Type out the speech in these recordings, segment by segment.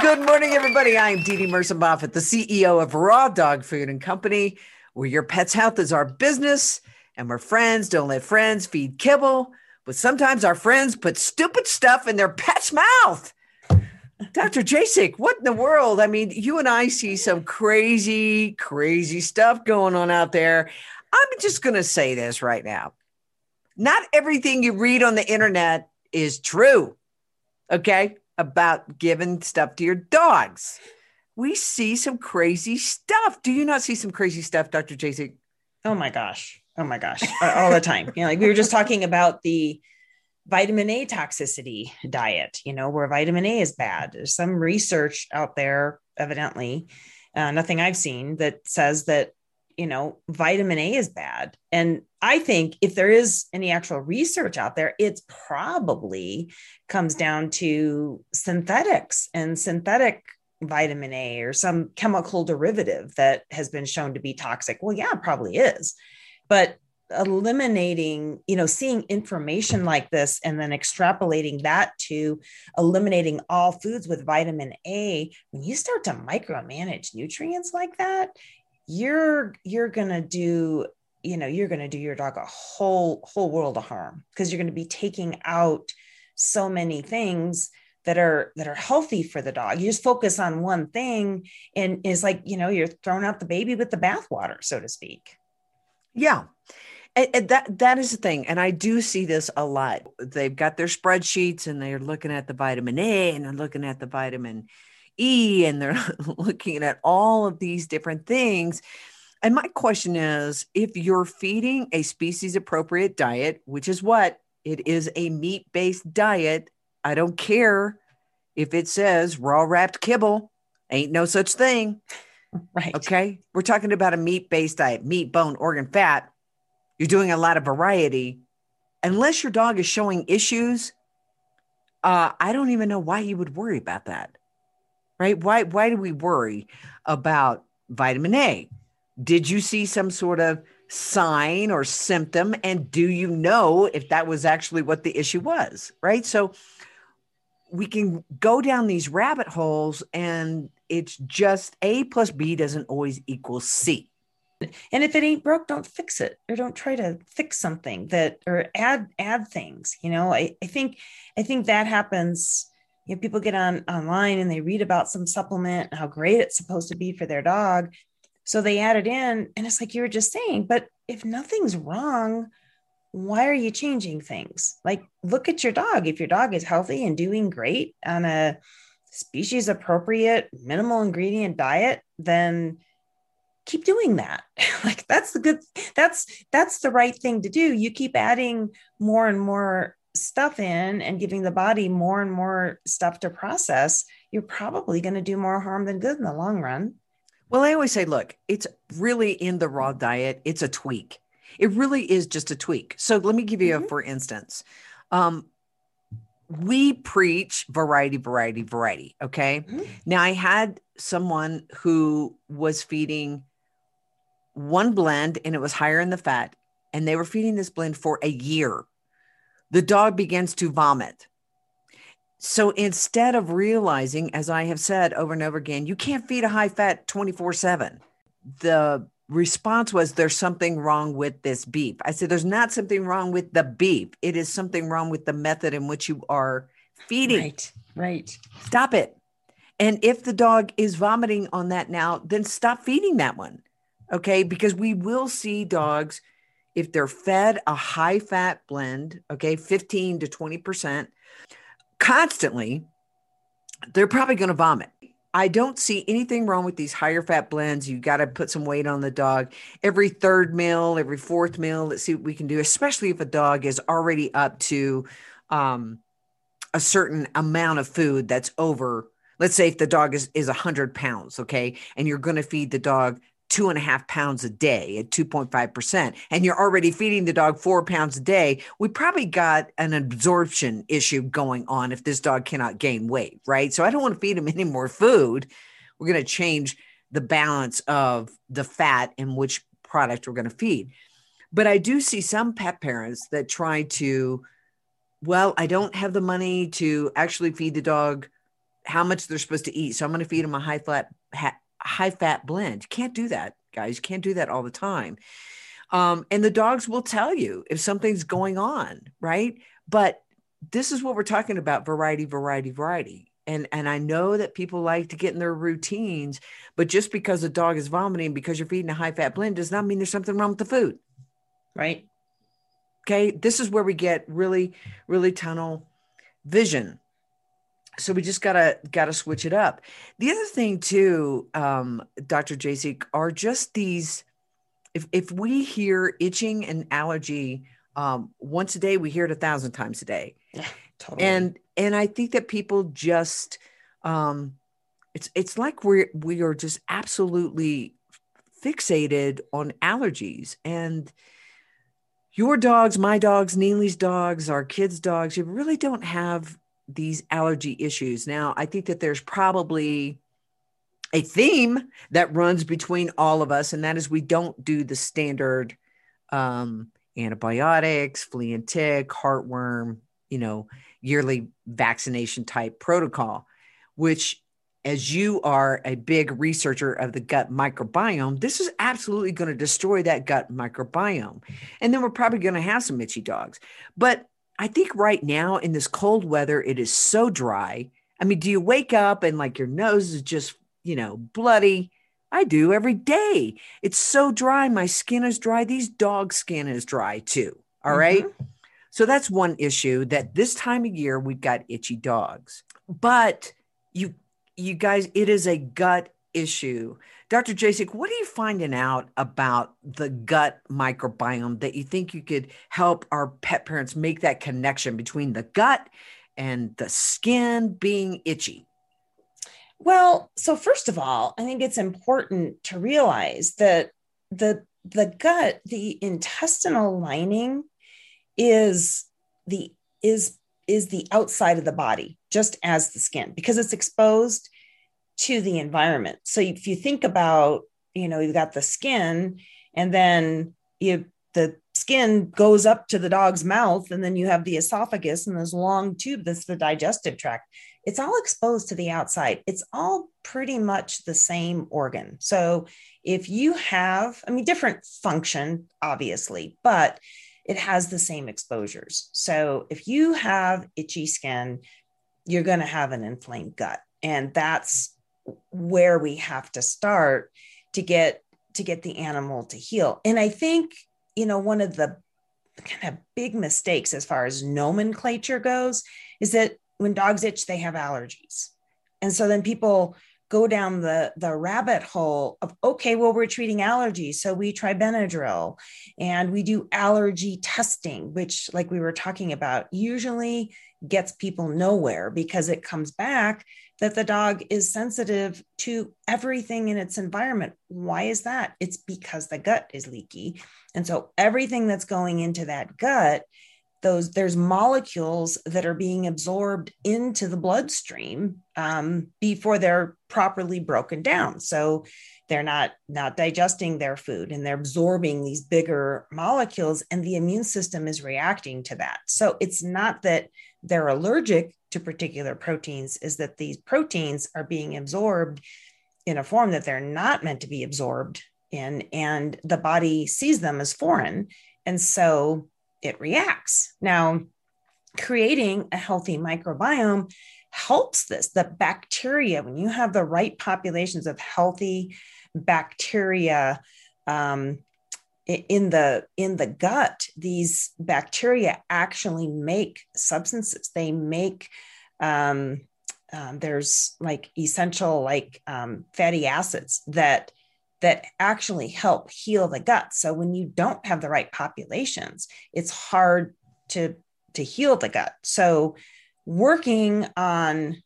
Good morning, everybody. I am Dee Dee Mercer Moffat, the CEO of Raw Dog Food and Company, where your pet's health is our business and we're friends. Don't let friends feed kibble, but sometimes our friends put stupid stuff in their pet's mouth. Dr. Jasek, what in the world? I mean, you and I see some crazy, crazy stuff going on out there. I'm just going to say this right now. Not everything you read on the internet is true. Okay about giving stuff to your dogs. We see some crazy stuff. Do you not see some crazy stuff, Dr. JC? Oh my gosh. Oh my gosh. All the time. You know, like we were just talking about the vitamin A toxicity diet, you know, where vitamin A is bad. There's some research out there, evidently, uh, nothing I've seen that says that you know, vitamin A is bad. And I think if there is any actual research out there, it's probably comes down to synthetics and synthetic vitamin A or some chemical derivative that has been shown to be toxic. Well, yeah, probably is. But eliminating, you know, seeing information like this and then extrapolating that to eliminating all foods with vitamin A, when you start to micromanage nutrients like that, you're you're gonna do you know you're gonna do your dog a whole whole world of harm because you're gonna be taking out so many things that are that are healthy for the dog. You just focus on one thing, and it's like you know you're throwing out the baby with the bathwater, so to speak. Yeah, and that that is the thing, and I do see this a lot. They've got their spreadsheets, and they're looking at the vitamin A, and they're looking at the vitamin E and they're looking at all of these different things. And my question is if you're feeding a species appropriate diet, which is what it is a meat based diet, I don't care if it says raw wrapped kibble, ain't no such thing. Right. Okay. We're talking about a meat based diet, meat, bone, organ, fat. You're doing a lot of variety. Unless your dog is showing issues, uh, I don't even know why you would worry about that right? Why why do we worry about vitamin A? Did you see some sort of sign or symptom and do you know if that was actually what the issue was, right? So we can go down these rabbit holes and it's just A plus B doesn't always equal C. And if it ain't broke, don't fix it or don't try to fix something that or add add things. You know, I, I think I think that happens you know, people get on online and they read about some supplement, how great it's supposed to be for their dog. So they add it in, and it's like you were just saying, but if nothing's wrong, why are you changing things? Like, look at your dog. If your dog is healthy and doing great on a species appropriate, minimal ingredient diet, then keep doing that. like that's the good that's that's the right thing to do. You keep adding more and more stuff in and giving the body more and more stuff to process, you're probably going to do more harm than good in the long run. Well, I always say, look, it's really in the raw diet, it's a tweak. It really is just a tweak. So let me give you mm-hmm. a for instance. Um, we preach variety, variety, variety. Okay. Mm-hmm. Now, I had someone who was feeding one blend and it was higher in the fat, and they were feeding this blend for a year the dog begins to vomit. So instead of realizing, as I have said over and over again, you can't feed a high fat 24 7, the response was, There's something wrong with this beef. I said, There's not something wrong with the beef. It is something wrong with the method in which you are feeding. Right, right. Stop it. And if the dog is vomiting on that now, then stop feeding that one. Okay. Because we will see dogs if they're fed a high fat blend, okay, 15 to 20% constantly, they're probably going to vomit. I don't see anything wrong with these higher fat blends. You got to put some weight on the dog every third meal, every fourth meal. Let's see what we can do, especially if a dog is already up to um, a certain amount of food that's over let's say if the dog is is 100 pounds okay and you're going to feed the dog two and a half pounds a day at 2.5%, and you're already feeding the dog four pounds a day, we probably got an absorption issue going on if this dog cannot gain weight, right? So I don't want to feed him any more food. We're going to change the balance of the fat in which product we're going to feed. But I do see some pet parents that try to, well, I don't have the money to actually feed the dog how much they're supposed to eat. So I'm going to feed them a high fat, high fat blend. You can't do that, guys. You can't do that all the time. Um, and the dogs will tell you if something's going on, right? But this is what we're talking about variety, variety, variety. And, and I know that people like to get in their routines, but just because a dog is vomiting because you're feeding a high fat blend does not mean there's something wrong with the food. Right. Okay. This is where we get really, really tunnel vision so we just gotta gotta switch it up. The other thing too um, dr jasek are just these if if we hear itching and allergy um, once a day we hear it a thousand times a day. Yeah, totally. and and i think that people just um, it's it's like we're we are just absolutely fixated on allergies. And your dogs my dogs neely's dogs our kids dogs you really don't have these allergy issues. Now, I think that there's probably a theme that runs between all of us, and that is we don't do the standard um, antibiotics, flea and tick, heartworm, you know, yearly vaccination type protocol, which as you are a big researcher of the gut microbiome, this is absolutely going to destroy that gut microbiome. And then we're probably going to have some itchy dogs. But I think right now in this cold weather, it is so dry. I mean, do you wake up and like your nose is just, you know, bloody? I do every day. It's so dry. My skin is dry. These dog skin is dry too. All mm-hmm. right. So that's one issue that this time of year we've got itchy dogs. But you you guys, it is a gut issue. Dr. Jasek, what are you finding out about the gut microbiome that you think you could help our pet parents make that connection between the gut and the skin being itchy? Well, so first of all, I think it's important to realize that the the gut, the intestinal lining is the is is the outside of the body just as the skin because it's exposed to the environment. So if you think about, you know, you've got the skin and then you the skin goes up to the dog's mouth and then you have the esophagus and this long tube that's the digestive tract. It's all exposed to the outside. It's all pretty much the same organ. So if you have, I mean, different function, obviously, but it has the same exposures. So if you have itchy skin, you're going to have an inflamed gut. And that's where we have to start to get to get the animal to heal. And i think you know one of the kind of big mistakes as far as nomenclature goes is that when dogs itch they have allergies. And so then people go down the the rabbit hole of okay well we're treating allergies so we try benadryl and we do allergy testing which like we were talking about usually gets people nowhere because it comes back that the dog is sensitive to everything in its environment. Why is that? It's because the gut is leaky. And so everything that's going into that gut, those there's molecules that are being absorbed into the bloodstream um, before they're properly broken down. So they're not not digesting their food and they're absorbing these bigger molecules and the immune system is reacting to that. So it's not that they're allergic to particular proteins is that these proteins are being absorbed in a form that they're not meant to be absorbed in and the body sees them as foreign and so it reacts. Now creating a healthy microbiome helps this. The bacteria when you have the right populations of healthy bacteria um, in the in the gut these bacteria actually make substances. They make um, um, there's like essential like um, fatty acids that that actually help heal the gut so when you don't have the right populations it's hard to to heal the gut so working on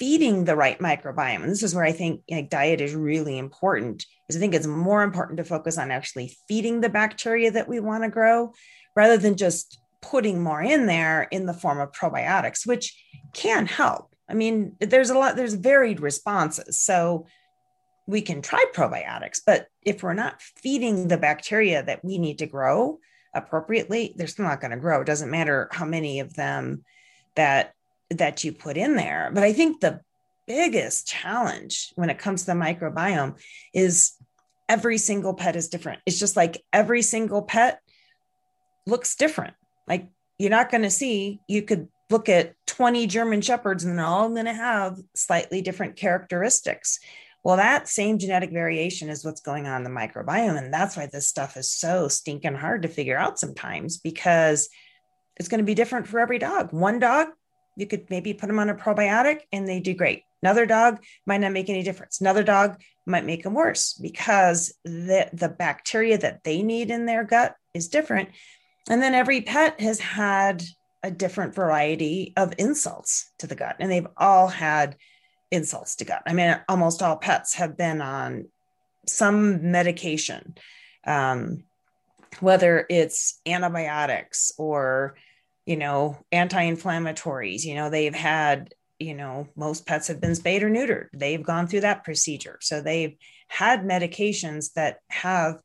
feeding the right microbiome. And this is where I think like, diet is really important. Is I think it's more important to focus on actually feeding the bacteria that we want to grow rather than just putting more in there in the form of probiotics, which can help. I mean, there's a lot, there's varied responses. So we can try probiotics, but if we're not feeding the bacteria that we need to grow appropriately, they're still not going to grow. It doesn't matter how many of them that that you put in there. But I think the biggest challenge when it comes to the microbiome is every single pet is different. It's just like every single pet looks different. Like you're not going to see, you could look at 20 German Shepherds and they're all going to have slightly different characteristics. Well, that same genetic variation is what's going on in the microbiome. And that's why this stuff is so stinking hard to figure out sometimes because it's going to be different for every dog. One dog, you could maybe put them on a probiotic and they do great. Another dog might not make any difference. Another dog might make them worse because the, the bacteria that they need in their gut is different. And then every pet has had a different variety of insults to the gut, and they've all had insults to gut. I mean, almost all pets have been on some medication, um, whether it's antibiotics or, you know, anti inflammatories. You know, they've had, you know, most pets have been spayed or neutered. They've gone through that procedure. So they've had medications that have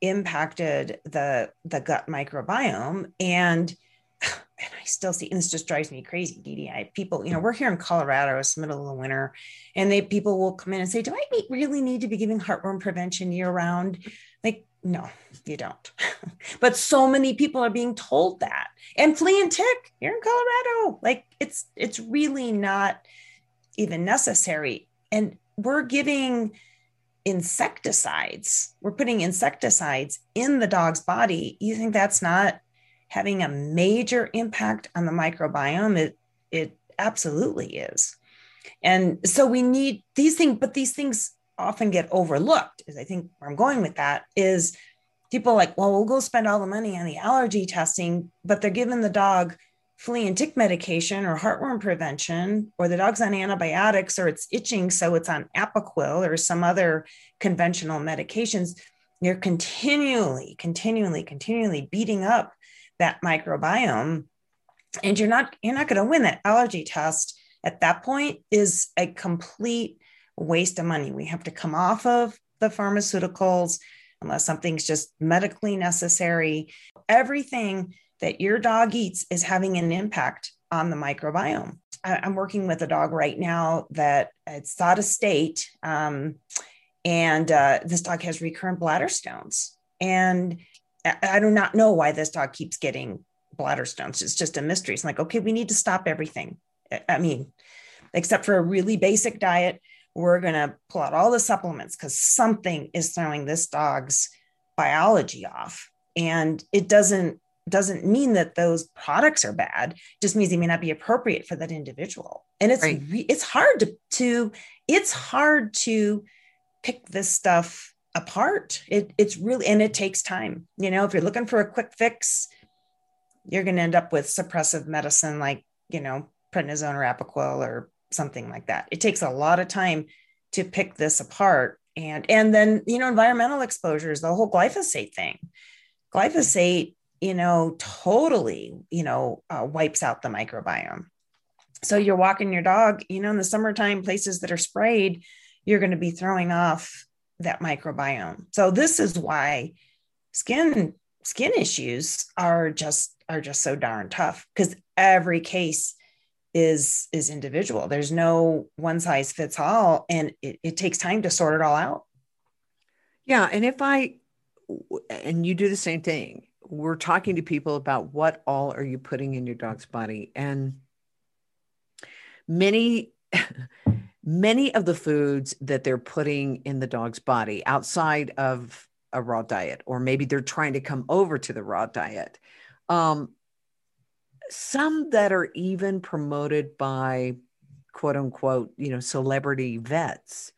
impacted the the gut microbiome and and I still see, and this just drives me crazy, Dee I, people, you know, we're here in Colorado, it's the middle of the winter, and they people will come in and say, Do I really need to be giving heartworm prevention year round? Like, no, you don't. but so many people are being told that. And flea and tick here in Colorado. Like it's it's really not even necessary. And we're giving insecticides. We're putting insecticides in the dog's body. You think that's not having a major impact on the microbiome? It it absolutely is. And so we need these things, but these things often get overlooked. Is I think where I'm going with that is people like, well, we'll go spend all the money on the allergy testing, but they're giving the dog flea and tick medication or heartworm prevention, or the dog's on antibiotics or it's itching, so it's on Apoquel or some other conventional medications, you're continually, continually, continually beating up that microbiome. And you're not you're not going to win that allergy test at that point is a complete waste of money. We have to come off of the pharmaceuticals unless something's just medically necessary. Everything that your dog eats is having an impact on the microbiome. I, am working with a dog right now that it's out of state. Um, and uh, this dog has recurrent bladder stones. And I, do not know why this dog keeps getting bladder stones. It's just a mystery. It's like, okay, we need to stop everything. I mean, except for a really basic diet, we're going to pull out all the supplements because something is throwing this dog's biology off. And it doesn't doesn't mean that those products are bad it just means they may not be appropriate for that individual and it's right. it's hard to to it's hard to pick this stuff apart. It it's really and it takes time you know if you're looking for a quick fix you're going to end up with suppressive medicine like you know prednisone or apoquel or something like that. It takes a lot of time to pick this apart. And and then you know environmental exposures the whole glyphosate thing. Glyphosate you know, totally, you know, uh, wipes out the microbiome. So you're walking your dog, you know, in the summertime, places that are sprayed, you're going to be throwing off that microbiome. So this is why skin skin issues are just are just so darn tough because every case is is individual. There's no one size fits all, and it, it takes time to sort it all out. Yeah, and if I and you do the same thing we're talking to people about what all are you putting in your dog's body and many many of the foods that they're putting in the dog's body outside of a raw diet or maybe they're trying to come over to the raw diet um, some that are even promoted by quote unquote you know celebrity vets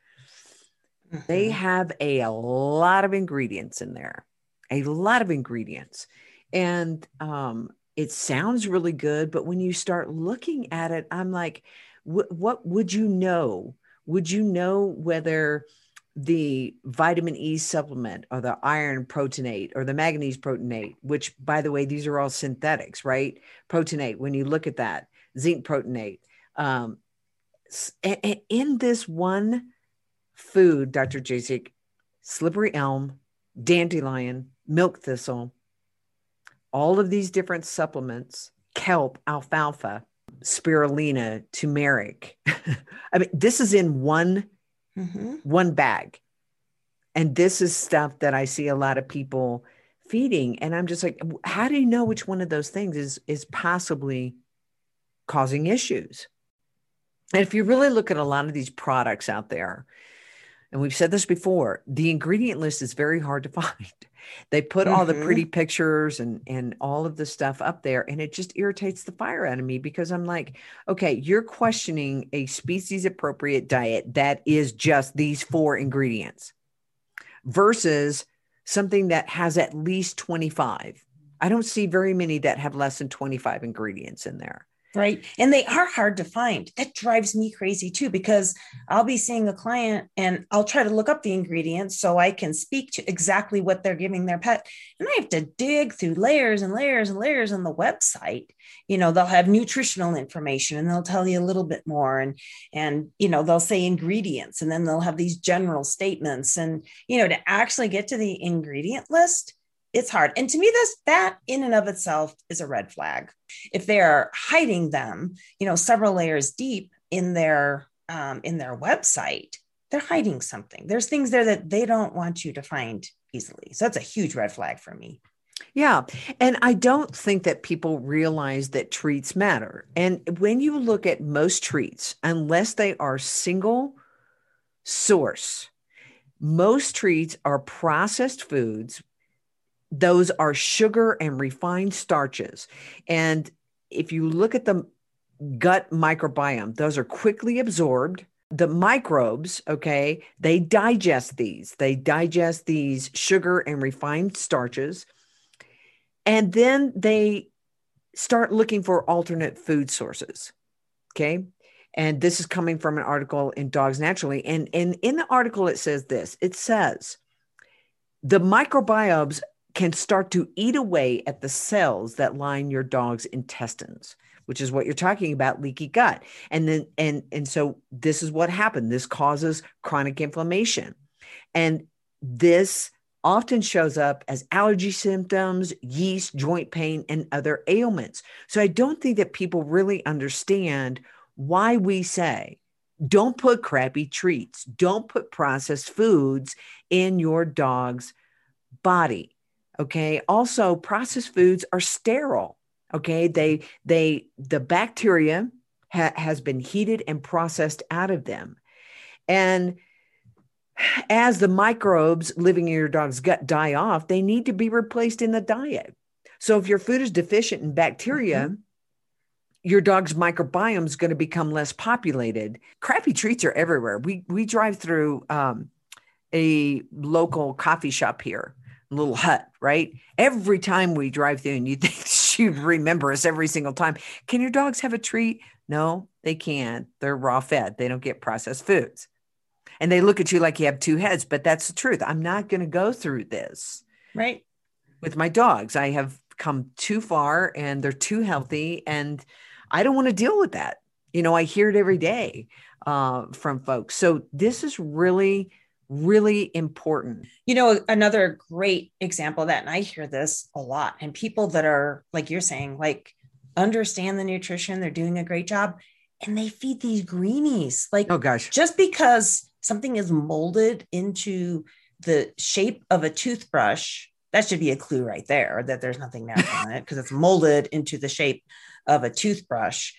mm-hmm. they have a, a lot of ingredients in there a lot of ingredients. And um, it sounds really good, but when you start looking at it, I'm like, wh- what would you know? Would you know whether the vitamin E supplement or the iron proteinate or the manganese proteinate, which by the way, these are all synthetics, right? Proteinate, when you look at that, zinc proteinate. Um, in this one food, Dr. Jasek, slippery elm, dandelion, milk thistle, all of these different supplements, kelp, alfalfa, spirulina, turmeric. I mean, this is in one mm-hmm. one bag. And this is stuff that I see a lot of people feeding. And I'm just like, how do you know which one of those things is is possibly causing issues? And if you really look at a lot of these products out there, and we've said this before, the ingredient list is very hard to find. They put mm-hmm. all the pretty mm-hmm. pictures and and all of the stuff up there and it just irritates the fire out of me because I'm like, okay, you're questioning a species appropriate diet that is just these four ingredients versus something that has at least 25. I don't see very many that have less than 25 ingredients in there right? And they are hard to find. That drives me crazy too because i'll be seeing a client and i'll try to look up the ingredients so i can speak to exactly what they're giving their pet. And i have to dig through layers and layers and layers on the website. You know they'll have nutritional information and they'll tell you a little bit more and and you know they'll say ingredients and then they'll have these general statements. And you know to actually get to the ingredient list it's hard. And to me, this that in and of itself is a red flag. If they're hiding them, you know, several layers deep in their um, in their website, they're hiding something. There's things there that they don't want you to find easily. So that's a huge red flag for me. Yeah. And I don't think that people realize that treats matter. And when you look at most treats, unless they are single source, most treats are processed foods those are sugar and refined starches. And if you look at the gut microbiome, those are quickly absorbed. The microbes, okay, they digest these. They digest these sugar and refined starches. And then they start looking for alternate food sources. Okay. And this is coming from an article in Dogs Naturally. And, and in the article, it says this it says, the microbiomes can start to eat away at the cells that line your dog's intestines which is what you're talking about leaky gut. And then and and so this is what happened. This causes chronic inflammation. And this often shows up as allergy symptoms yeast joint pain and other ailments. So i don't think that people really understand why we say don't put crappy treats. Don't put processed foods in your dog's body Okay. Also, processed foods are sterile. Okay. They, they, the bacteria ha- has been heated and processed out of them. And as the microbes living in your dog's gut die off, they need to be replaced in the diet. So if your food is deficient in bacteria, mm-hmm. your dog's microbiome is going to become less populated. Crappy treats are everywhere. We we drive through um, a local coffee shop here, little hut, right? Every time we drive through, and you think she'd remember us every single time. Can your dogs have a treat? No, they can't. They're raw fed, they don't get processed foods. And they look at you like you have two heads, but that's the truth. I'm not going to go through this. Right. With my dogs, I have come too far and they're too healthy. And I don't want to deal with that. You know, I hear it every day uh, from folks. So this is really really important. You know, another great example of that, and I hear this a lot, and people that are like you're saying, like understand the nutrition, they're doing a great job, and they feed these greenies. Like, oh gosh, just because something is molded into the shape of a toothbrush, that should be a clue right there that there's nothing natural in it because it's molded into the shape of a toothbrush.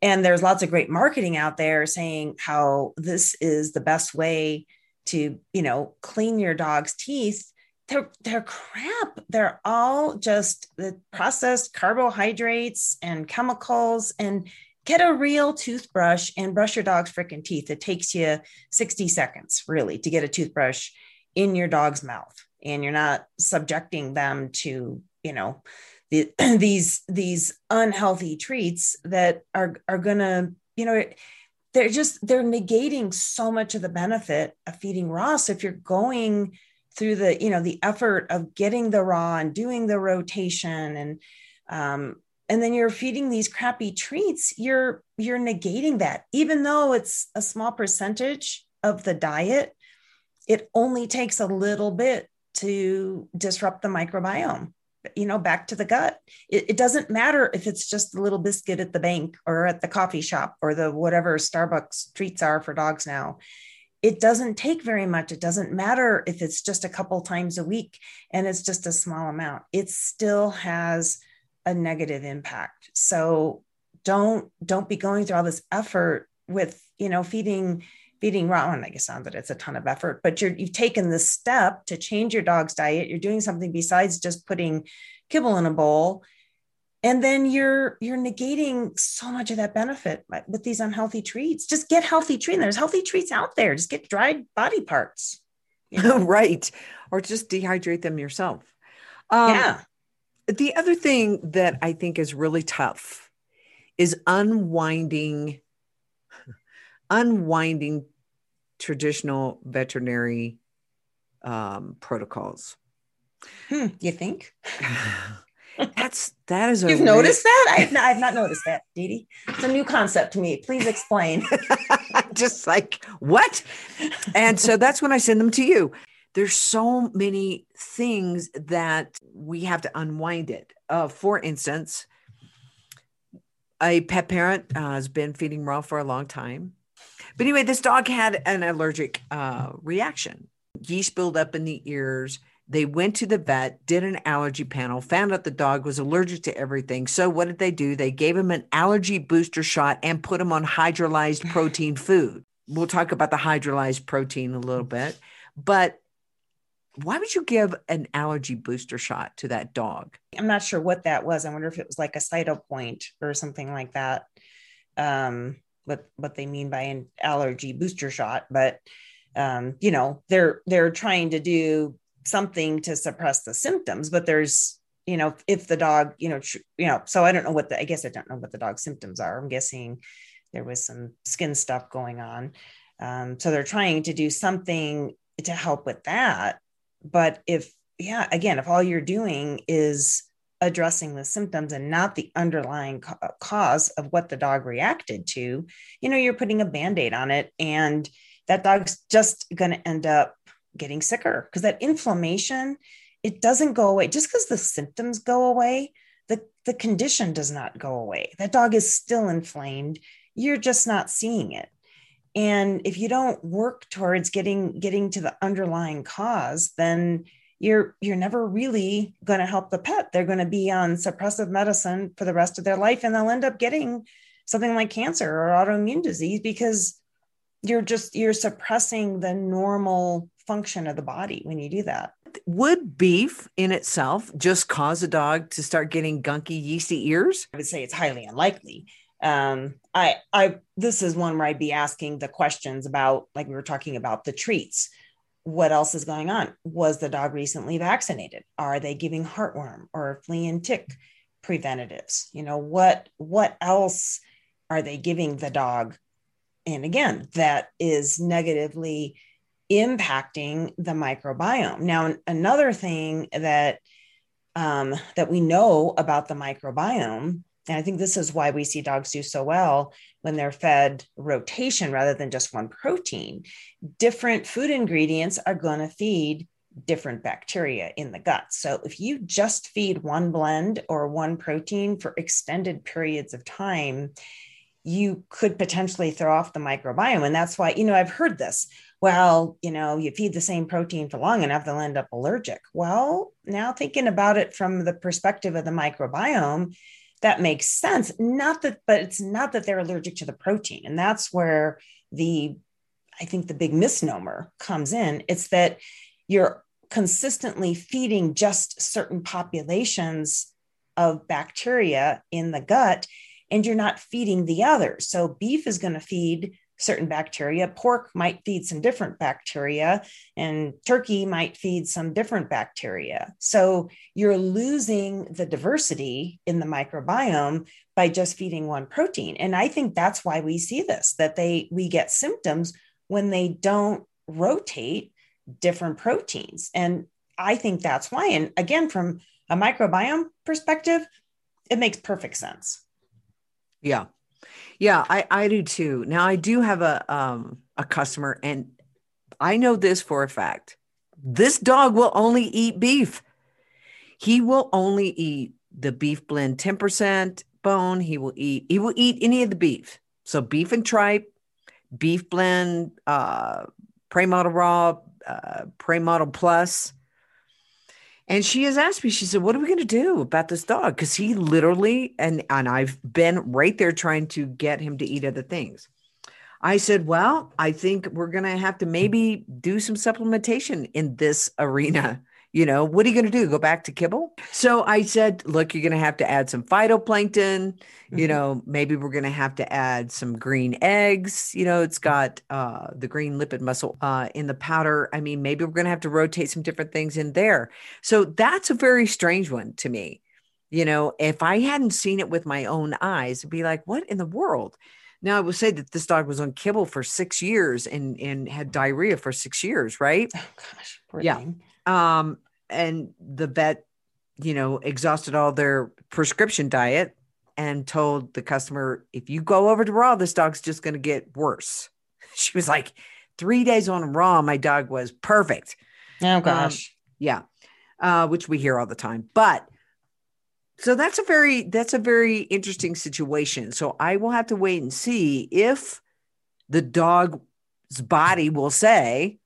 And there's lots of great marketing out there saying how this is the best way to you know clean your dog's teeth they're they're crap. They're all just the processed carbohydrates and chemicals. And get a real toothbrush and brush your dog's freaking teeth. It takes you 60 seconds really to get a toothbrush in your dog's mouth. And you're not subjecting them to you know the, these these unhealthy treats that are are to you know they're just they're negating so much of the benefit of feeding raw. So if you're going through the you know the effort of getting the raw and doing the rotation and um, and then you're feeding these crappy treats you're you're negating that. Even though it's a small percentage of the diet it only takes a little bit to disrupt the microbiome you know back to the gut. It, it, doesn't matter if it's just a little biscuit at the bank or at the coffee shop or the whatever starbucks treats are for dogs now. It doesn't take very much. It doesn't matter if it's just a couple times a week and it's just a small amount. It still has a negative impact. So don't don't be going through all this effort with you know feeding feeding raw and i guess sounds that it's a ton of effort but you're you've taken the step to change your dog's diet. You're doing something besides just putting kibble in a bowl. And then you're you're negating so much of that benefit with these unhealthy treats. Just get healthy treats there's healthy treats out there. Just get dried body parts you know? right. Or just dehydrate them yourself. Um, yeah. the other thing that i think is really tough is unwinding unwinding traditional veterinary um, protocols. Hmm, you think? That's that is a You've noticed that? I've not, I've not noticed that, Dee It's a new concept to me. Please explain. Just like what? And so that's when I send them to you. There's so many things that we have to unwind it. Uh, for instance, a pet parent uh, has been feeding raw for a long time. But anyway, this dog had an allergic uh, reaction. Yeast buildup in the ears. They went to the vet, did an allergy panel, found out the dog was allergic to everything. So, what did they do? They gave him an allergy booster shot and put him on hydrolyzed protein food. We'll talk about the hydrolyzed protein a little bit. But why would you give an allergy booster shot to that dog? I'm not sure what that was. I wonder if it was like a cytopoint or something like that. Um, what what they mean by an allergy booster shot, but um, you know they're they're trying to do something to suppress the symptoms, but there's you know if the dog you know you know so I don't know what the I guess I don't know what the dog's symptoms are. I'm guessing there was some skin stuff going on, um, so they're trying to do something to help with that. But if yeah, again, if all you're doing is addressing the symptoms and not the underlying ca- cause of what the dog reacted to, you know, you're putting a band aid on it and that dog's just going to end up getting sicker because that inflammation, it doesn't go away. Just because the symptoms go away, the, the condition does not go away. That dog is still inflamed. You're just not seeing it. And if you don't work towards getting getting to the underlying cause, then you're you're never really going to help the pet. They're going to be on suppressive medicine for the rest of their life and they'll end up getting something like cancer or autoimmune disease because you're just you're suppressing the normal function of the body when you do that. Would beef in itself just cause a dog to start getting gunky yeasty ears? I would say it's highly unlikely. Um i i this is one where i'd be asking the questions about like we were talking about the treats what else is going on? Was the dog recently vaccinated? Are they giving heartworm or flea and tick preventatives? You know, what what else are they giving the dog? And again, that is negatively impacting the microbiome. Now, another thing that um, that we know about the microbiome and I think this is why we see dogs do so well when they're fed rotation rather than just one protein. Different food ingredients are going to feed different bacteria in the gut. So if you just feed one blend or one protein for extended periods of time, you could potentially throw off the microbiome. And that's why, you know, I've heard this. Well, you know, you feed the same protein for long enough, they'll end up allergic. Well, now thinking about it from the perspective of the microbiome, that makes sense. Not that, but it's not that they're allergic to the protein. And that's where the, I think the big misnomer comes in. It's that you're consistently feeding just certain populations of bacteria in the gut and you're not feeding the others. So beef is going to feed certain bacteria. Pork might feed some different bacteria, and turkey might feed some different bacteria. So you're losing the diversity in the microbiome by just feeding one protein. And I think that's why we see this that they we get symptoms when they don't rotate different proteins. And I think that's why. And again, from a microbiome perspective, it makes perfect sense. Yeah. Yeah, I, I do too. Now I do have a um a customer and I know this for a fact. This dog will only eat beef. He will only eat the beef blend 10% bone. He will eat he will eat any of the beef. So beef and tripe, beef blend, uh prey model raw, uh prey model plus, and she has asked me, she said, What are we going to do about this dog? Because he literally, and, and I've been right there trying to get him to eat other things. I said, Well, I think we're going to have to maybe do some supplementation in this arena you know, what are you going to do? Go back to kibble? So I said, look, you're going to have to add some phytoplankton. Mm-hmm. You know, maybe we're going to have to add some green eggs. You know, it's got uh, the green lipped mussel uh, in the powder. I mean, maybe we're going to have to rotate some different things in there. So that's a very strange one to me. You know, if I hadn't seen it with my own eyes, it'd be like, what in the world? Now I will say that this dog was on kibble for six years and and had diarrhea for six years, right? Oh gosh, yeah. Thing. Um, and the vet, you know, exhausted all their prescription diet and told the customer, if you go over to raw, this dog's just going to get worse. She was like, three days on raw, my dog was perfect. Oh um, gosh. Um, yeah. Uh, which we hear all the time. But so that's a very that's a very interesting situation. So I will have to wait and see if the dog's body will say,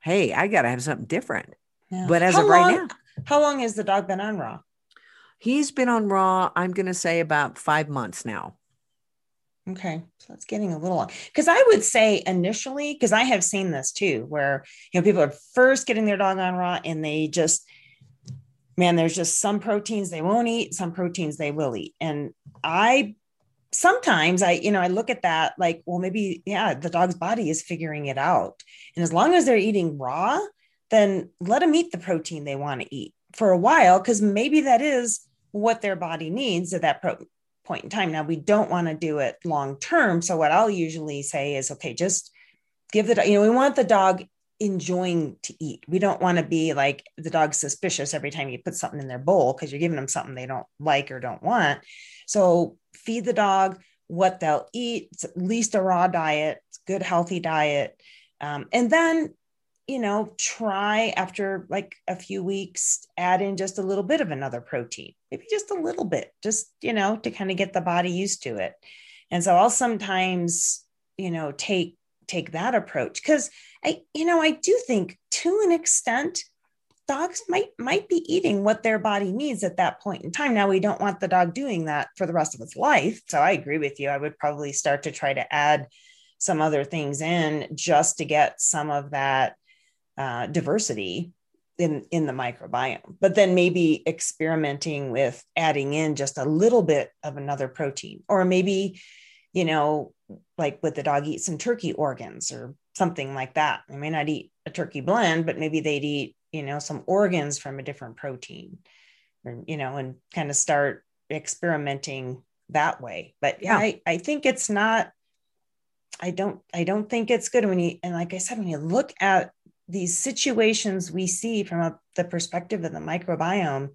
Hey, I gotta have something different. Yeah. But as how of right long, now, how long has the dog been on Raw? He's been on Raw, I'm going to say about five months now. Okay. So that's getting a little long. Because I would say initially, because I have seen this too, where, you know, people are first getting their dog on Raw and they just, man, there's just some proteins they won't eat, some proteins they will eat. And I sometimes I, you know, I look at that like, well, maybe, yeah, the dog's body is figuring it out. And as long as they're eating raw, then let them eat the protein they want to eat for a while because maybe that is what their body needs at that pro- point in time. Now, we don't want to do it long term. So, what I'll usually say is, okay, just give the, you know, we want the dog enjoying to eat. We don't want to be like the dog's suspicious every time you put something in their bowl because you're giving them something they don't like or don't want. So, feed the dog what they'll eat. It's at least a raw diet, good, healthy diet. Um, and then you know, try after like a few weeks, add in just a little bit of another protein, maybe just a little bit, just, you know, to kind of get the body used to it. And so I'll sometimes, you know, take take that approach because I, you know, I do think to an extent, dogs might might be eating what their body needs at that point in time. Now we don't want the dog doing that for the rest of its life. So I agree with you. I would probably start to try to add some other things in just to get some of that uh, diversity in in the microbiome but then maybe experimenting with adding in just a little bit of another protein or maybe you know like with the dog eat some turkey organs or something like that. They may not eat a turkey blend but maybe they'd eat you know some organs from a different protein or you know and kind of start experimenting that way. But yeah. I, I think it's not i don't i don't think it's good when you and like i said when you look at these situations we see from a, the perspective of the microbiome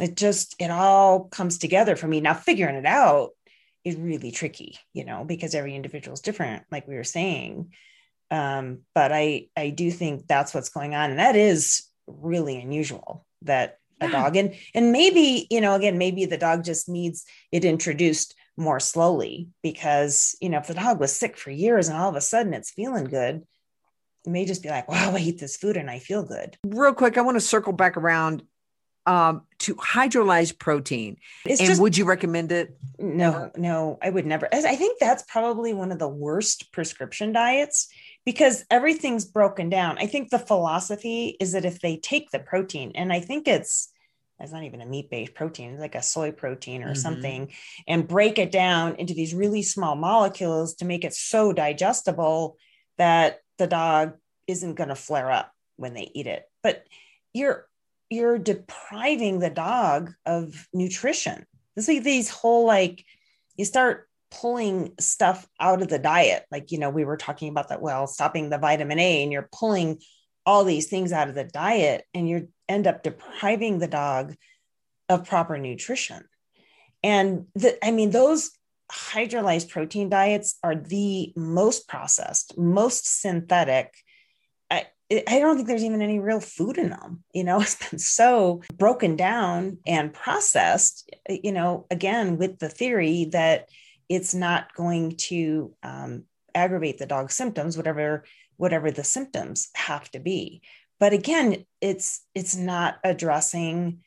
it just it all comes together for me. Now figuring it out is really tricky you know because every individual is different like we were saying. Um, but i i do think that's what's going on. And that is really unusual that a dog and and maybe you know again maybe the dog just needs it introduced more slowly because you know if the dog was sick for years and all of a sudden it's feeling good may just be like, wow, I eat this food and I feel good. Real quick, I want to circle back around um, to hydrolyzed protein. It's and just, would you recommend it? No, no, I would never. I think that's probably one of the worst prescription diets because everything's broken down. I think the philosophy is that if they take the protein, and I think it's it's not even a meat based protein, it's like a soy protein or Mhm. something, and break it down into these really small molecules to make it so digestible that the dog isn't going to flare up when they eat it. But you're you're depriving the dog of nutrition. This is these whole like you start pulling stuff out of the diet. Like, you know, we were talking about that, well, stopping the vitamin A, and you're pulling all these things out of the diet, and you end up depriving the dog of proper nutrition. And the, I mean, those hydrolyzed protein diets are the most processed, most synthetic. I, I don't think there's even any real food in them. You know, it's been so broken down and processed, you know, again, with the theory that it's not going to um, aggravate the dog's symptoms, whatever whatever the symptoms have to be. But again, it's it's not addressing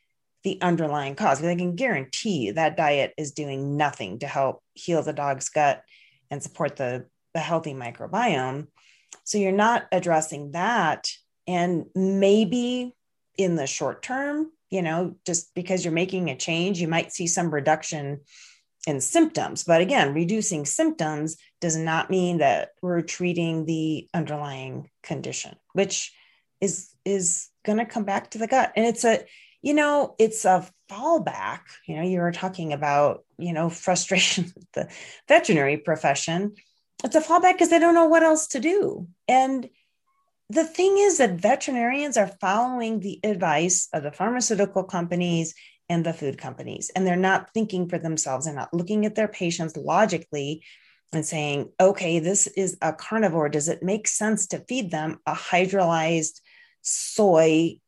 the underlying cause. because I can guarantee you that diet is doing nothing to help heal the dog's gut and support the, the healthy microbiome. So you're not addressing that. And maybe in the short term, you know, just because you're making a change, you might see some reduction in symptoms. But again, reducing symptoms does not mean that we're treating the underlying condition, which is is going to come back to the gut. And it's a you know, it's a fallback. You know, you were talking about, you know, frustration with the veterinary profession. It's a fallback because they don't know what else to do. And the thing is that veterinarians are following the advice of the pharmaceutical companies and the food companies, and they're not thinking for themselves. They're not looking at their patients logically and saying, okay, this is a carnivore. Does it make sense to feed them a hydrolyzed soy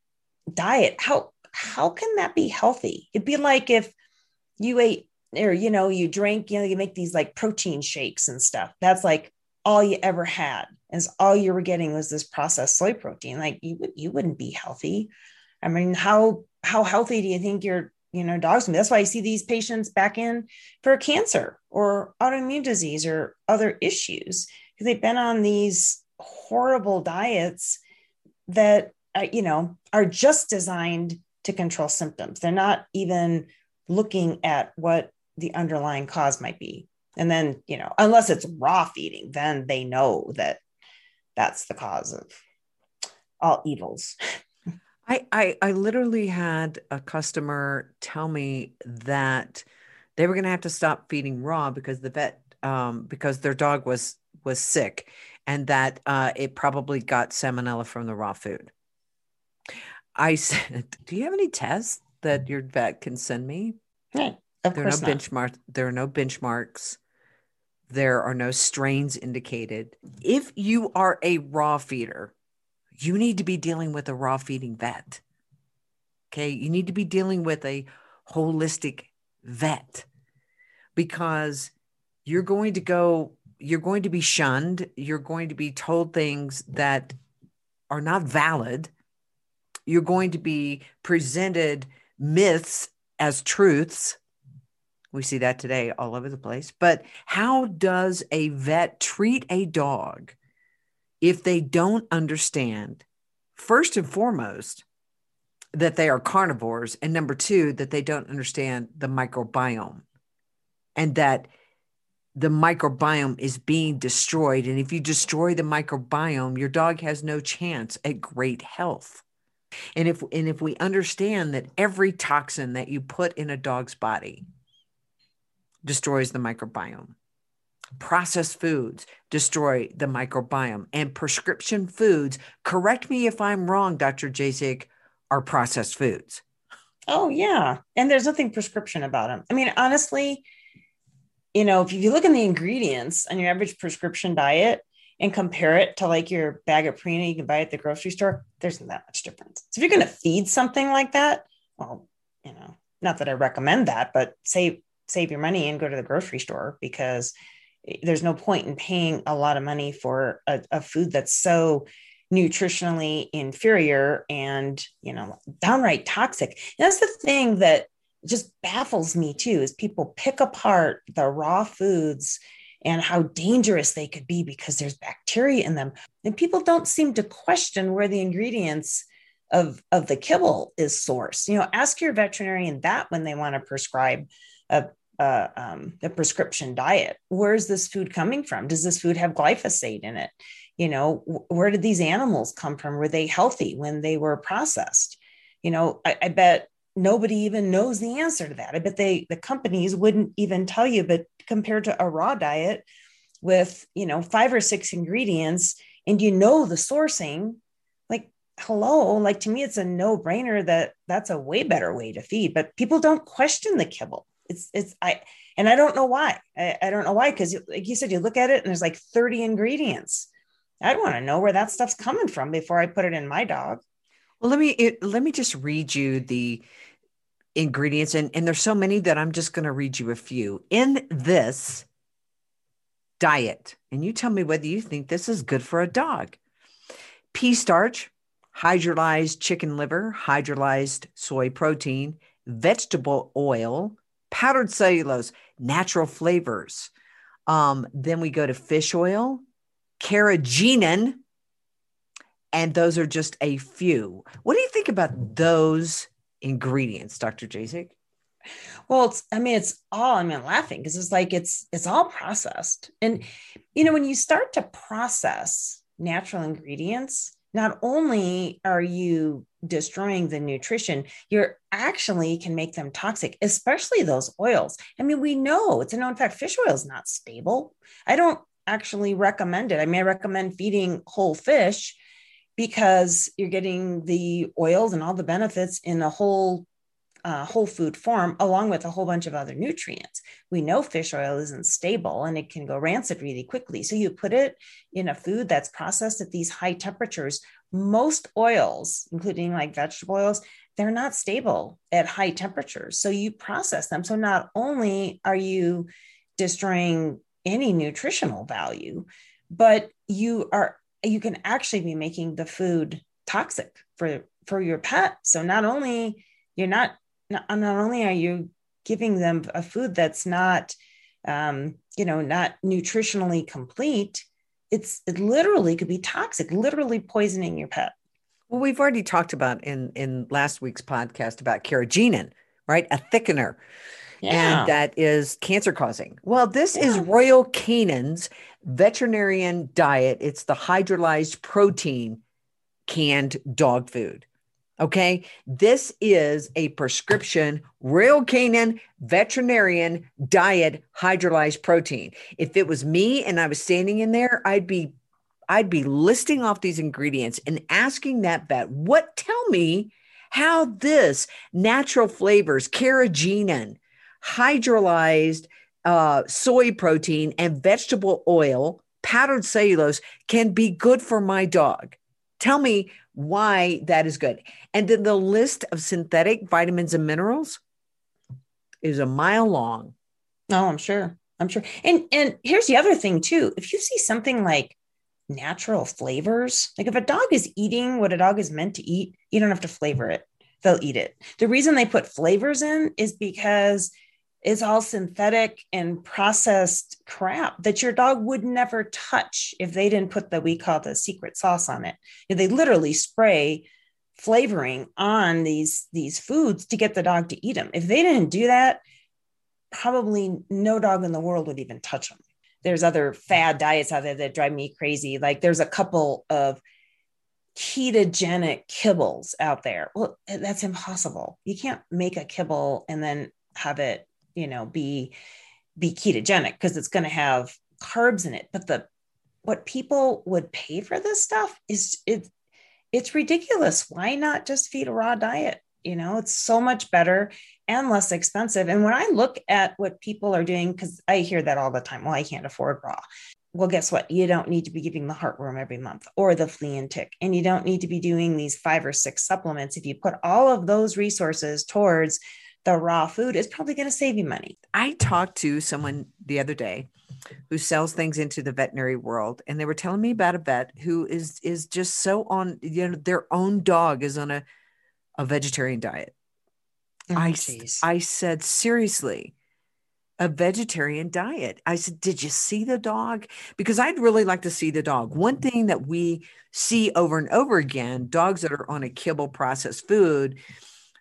diet? How how can that be healthy? It'd be like if you ate or you know you drink you know you make these like protein shakes and stuff. That's like all you ever had is all you were getting was this processed soy protein. Like you would you wouldn't be healthy. I mean how how healthy do you think your you know dogs that's why i see these patients back in for cancer or autoimmune disease or other issues. Because they've been on these horrible diets that uh, you know are just designed to control symptoms they're not even looking at what the underlying cause might be. And then, you know, unless it's raw feeding, then they know that that's the cause of all evils. I, I I literally had a customer tell me that they were going to have to stop feeding raw because the vet um, because their dog was was sick and that uh, it probably got salmonella from the raw food. I said, "Do you have any tests that your vet can send me?" Right. Of there are no course not. benchmark. There are no benchmarks. There are no strains indicated. If you are a raw feeder, you need to be dealing with a raw feeding vet. Okay, you need to be dealing with a holistic vet because you're going to go. You're going to be shunned. You're going to be told things that are not valid. You're going to be presented myths as truths we see that today all over the place. But how does a vet treat a dog if they don't understand, first and foremost, that they are carnivores, and number two, that they don't understand the microbiome and that the microbiome is being destroyed. And if you destroy the microbiome, your dog has no chance at great health. And if and if we understand that every toxin that you put in a dog's body destroys the microbiome. Processed foods destroy the microbiome, and prescription foods, correct me if I'm wrong, Dr. Jasek, are processed foods. Oh, yeah. And there's nothing prescription about them. I mean, honestly, you know, if you look in the ingredients on your average prescription diet and compare it to like your bag of Purina you can buy at the grocery store, there's not that much difference. So if you're going to feed something like that, well, you know, not that I recommend that, but save save your money and go to the grocery store because there's no point in paying a lot of money for a, a food that's so nutritionally inferior and you know downright toxic and that's the thing that just baffles me too is people pick apart the raw foods and how dangerous they could be because there's bacteria in them. And people don't seem to question where the ingredients of of the kibble is sourced. you know ask your veterinarian that when they want to prescribe a um, a prescription diet. Where's this food coming from? Does this food have glyphosate in it? You know where did these animals come from? Were they healthy when they were processed? You know I, I bet nobody even knows the answer to that. I bet they the companies wouldn't even tell you but compared to a raw diet with you know five or six ingredients and you know the sourcing like hello? Like to me it's a no brainer that that's a way better way to feed but people don't question the kibble. It's it's i and i don't know why. I, I don't know why because like you said you look at it and there's like 30 ingredients. I'd want to know where that stuff's coming from before i put it in my dog. Well let me it, let me just read you the ingredients and and there's so many that i'm just going to read you a few in this diet. And you tell me whether you think this is good for a dog. Pea starch, hydrolyzed chicken liver, hydrolyzed soy protein, vegetable oil, powdered cellulose, natural flavors. Um, then we go to fish oil, carrageenan, and those are just a few. What do you think about those ingredients, Dr. Jasek? Well, it's, I mean, it's all, I mean, laughing because it's like, it's, it's all processed. And, you know, when you start to process natural ingredients, not only are you destroying the nutrition, you're actually can make them toxic, especially those oils. I mean, we know it's a known fact fish oil is not stable. I don't actually recommend it. I may recommend feeding whole fish because you're getting the oils and all the benefits in a whole uh, whole food form, along with a whole bunch of other nutrients. We know fish oil isn't stable and it can go rancid really quickly. So you put it in a food that's processed at these high temperatures. Most oils, including like vegetable oils, they're not stable at high temperatures. So you process them. So not only are you destroying any nutritional value, but you are you can actually be making the food toxic for for your pet. So not only you're not not, not only are you giving them a food that's not um, you know not nutritionally complete it's it literally could be toxic literally poisoning your pet. Well we've already talked about in in last week's podcast about carrageenan right? A thickener yeah. and that is cancer causing well this yeah. is royal canin's veterinarian diet it's the hydrolyzed protein canned dog food Okay. This is a prescription Royal Canin veterinarian diet hydrolyzed protein. If it was me and I was standing in there, I'd be I'd be listing off these ingredients and asking that vet, what tell me how this natural flavors, carrageenan, hydrolyzed uh, soy protein, and vegetable oil, powdered cellulose can be good for my dog. Tell me why that is good. And then the list of synthetic vitamins and minerals is a mile long. Oh, I'm sure. I'm sure. And and here's the other thing too. If you see something like natural flavors, like if a dog is eating what a dog is meant to eat, you don't have to flavor it. They'll eat it. The reason they put flavors in is because is all synthetic and processed crap that your dog would never touch if they didn't put the we call the secret sauce on it. They literally spray flavoring on these these foods to get the dog to eat them. If they didn't do that, probably no dog in the world would even touch them. There's other fad diets out there that drive me crazy. Like there's a couple of ketogenic kibbles out there. Well, that's impossible. You can't make a kibble and then have it you know be be ketogenic because it's going to have carbs in it. But the what people would pay for this stuff is it it's ridiculous. Why not just feed a raw diet? You know it's so much better and less expensive. And when i look at what people are doing because i hear that all the time well i can't afford raw. Well guess what? You don't need to be giving the heartworm every month or the flea and tick. And you don't need to be doing these five or six supplements. If you put all of those resources towards the raw food is probably going to save you money. I talked to someone the other day who sells things into the veterinary world and they were telling me about a vet who is is just so on you know their own dog is on a a vegetarian diet. Oh, I geez. I said seriously a vegetarian diet. I said, Did you see the dog? Because I'd really like to see the dog. One thing that we see over and over again dogs that are on a kibble processed food,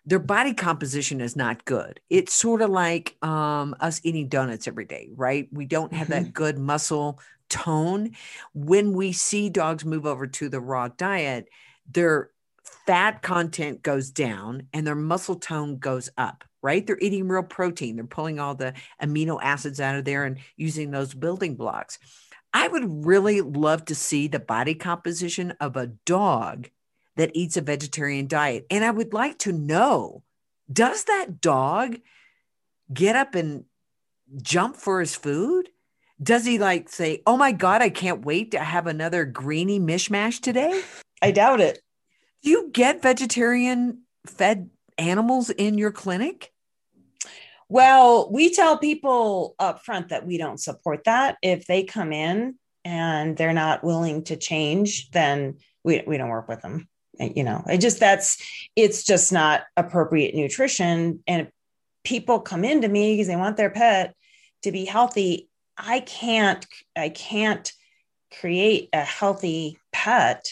their body composition is not good. It's sort of like um, us eating donuts every day, right? We don't have Mm-hmm. that good muscle tone. When we see dogs move over to the raw diet, their fat content goes down and their muscle tone goes up, right? They're eating real protein. They're pulling all the amino acids out of there and using those building blocks. I would really love to see the body composition of a dog that eats a vegetarian diet. And I would like to know does that dog get up and jump for his food? Does he like say, Oh my God, I can't wait to have another greeny mishmash today? I doubt it. Do you get vegetarian fed animals in your clinic? Well, we tell people up front that we don't support that. If they come in and they're not willing to change, then we, we don't work with them. You know, it just that's it's just not appropriate nutrition. And people come into me because they want their pet to be healthy. I can't, I can't create a healthy pet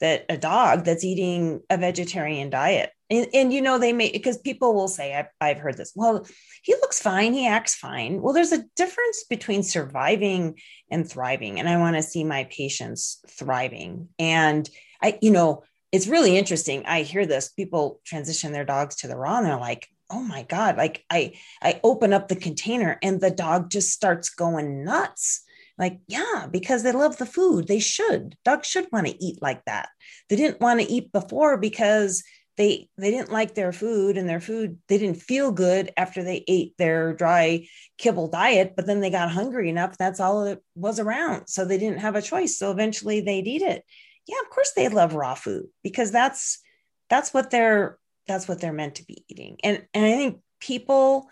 that a dog that's eating a vegetarian diet. And, and you know, they may, because people will say, I've, I've heard this, well, he looks fine, he acts fine. Well, there's a difference between surviving and thriving. And I want to see my patients thriving. And I, you know, it's really interesting. I hear this people transition their dogs to the raw and they're like, oh my God, like I, I open up the container and the dog just starts going nuts. Like, yeah, because they love the food. They should. Dogs should want to eat like that. They didn't want to eat before because they they didn't like their food and their food they didn't feel good after they ate their dry kibble diet but then they got hungry enough that's all it was around so they didn't have a choice so eventually they'd eat it yeah of course they love raw food because that's that's what they're that's what they're meant to be eating and and i think people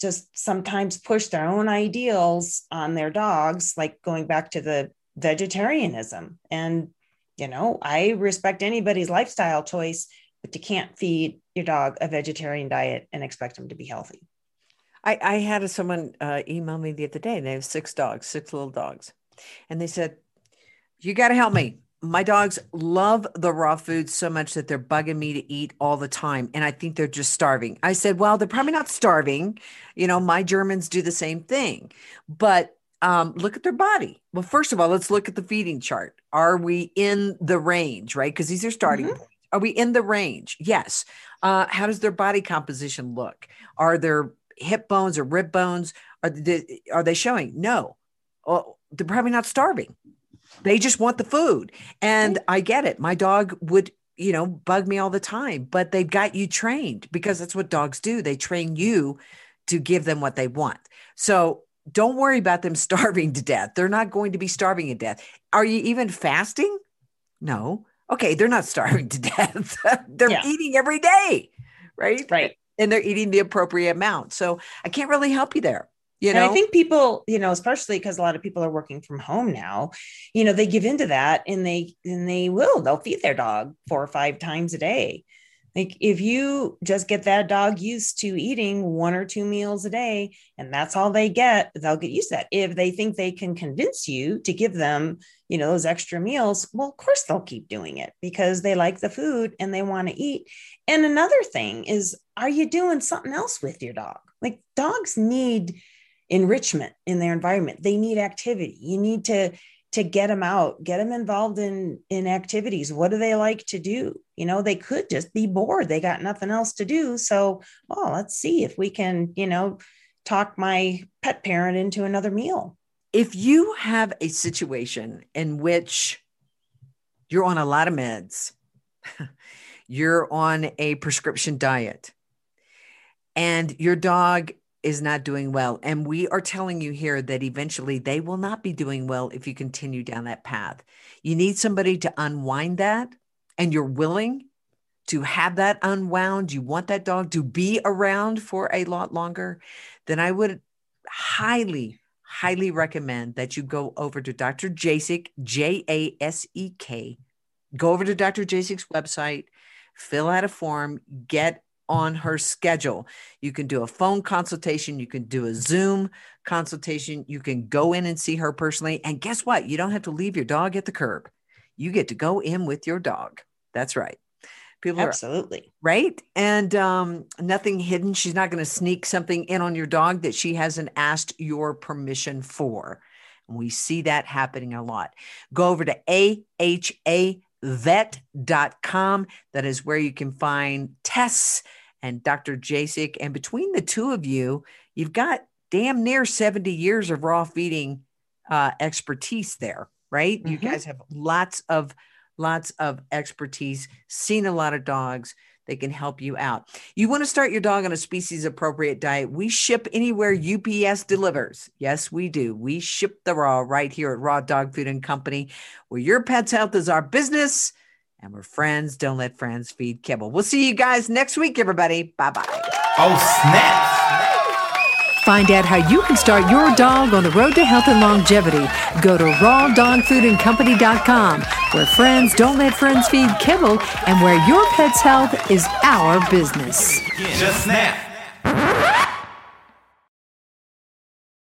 just sometimes push their own ideals on their dogs like going back to the vegetarianism and you know i respect anybody's lifestyle choice but you can't feed your dog a vegetarian diet and expect them to be healthy. I, I had someone uh, email me the other day and they have six dogs, six little dogs. And they said, You got to help me. My dogs love the raw food so much that they're bugging me to eat all the time. And I think they're just starving. I said, Well, they're probably not starving. You know, my Germans do the same thing. But um, look at their body. Well, first of all, let's look at the feeding chart. Are we in the range, right? Because these are starting Mhm. points. Are we in the range? Yes. Uh, how does their body composition look? Are there hip bones or rib bones? Are they, are they showing? No. Oh, they're probably not starving. They just want the food. And I get it. My dog would, you know, bug me all the time, but they've got you trained because that's what dogs do. They train you to give them what they want. So don't worry about them starving to death. They're not going to be starving to death. Are you even fasting? No. Okay, they're not starving to death. they're Yeah. eating every day, right? Right. And they're eating the appropriate amount. So I can't really help you there. You and I think people, you know, especially because a lot of people are working from home now, you know, they give into that and they and they will. They'll feed their dog four or five times a day. Like if you just get that dog used to eating one or two meals a day and that's all they get, they'll get used to that. If they think they can convince you to give them, you know, those extra meals, well, of course they'll keep doing it because they like the food and they want to eat. And another thing is, are you doing something else with your dog? Like dogs need enrichment in their environment. They need activity. You need to to get them out, get them involved in in activities. What do they like to do? You know, they could just be bored. They got nothing else to do. So, well, let's see if we can, you know, talk my pet parent into another meal. if you have a situation in which you're on a lot of meds, you're on a prescription diet, and your dog is not doing well, and we are telling you here that eventually they will not be doing well if you continue down that path. You need somebody to unwind that, and you're willing to have that unwound. You want that dog to be around for a lot longer, then I would highly, highly recommend that you go over to Dr. Jasek, J A S E K. Go over to Dr. Jasek's website, fill out a form, get on her schedule. You can do a phone consultation, you can do a Zoom consultation, you can go in and see her personally. And guess what? You don't have to leave your dog at the curb. You get to go in with your dog. That's right. People Absolutely. are right. And um, nothing hidden. She's not going to sneak something in on your dog that she hasn't asked your permission for. And we see that happening a lot. Go over to ahavet.com. That is where you can find Tess and Dr. Jasek. And between the two of you, you've got damn near 70 years of raw feeding uh, expertise there, right? You Mhm. guys have lots of lots of expertise, seen a lot of dogs. They can help you out. You want to start your dog on a species appropriate diet. We ship anywhere UPS delivers. Yes, we do. We ship the raw right here at Raw Dog Food and Company, where your pet's health is our business and we're friends. Don't let friends feed kibble. We'll see you guys next week, everybody. Bye bye. Oh, snap! Find out how you can start your dog on the road to health and longevity. Go to rawdogfoodandcompany.com, where friends don't let friends feed kibble and where your pet's health is our business. Just snap!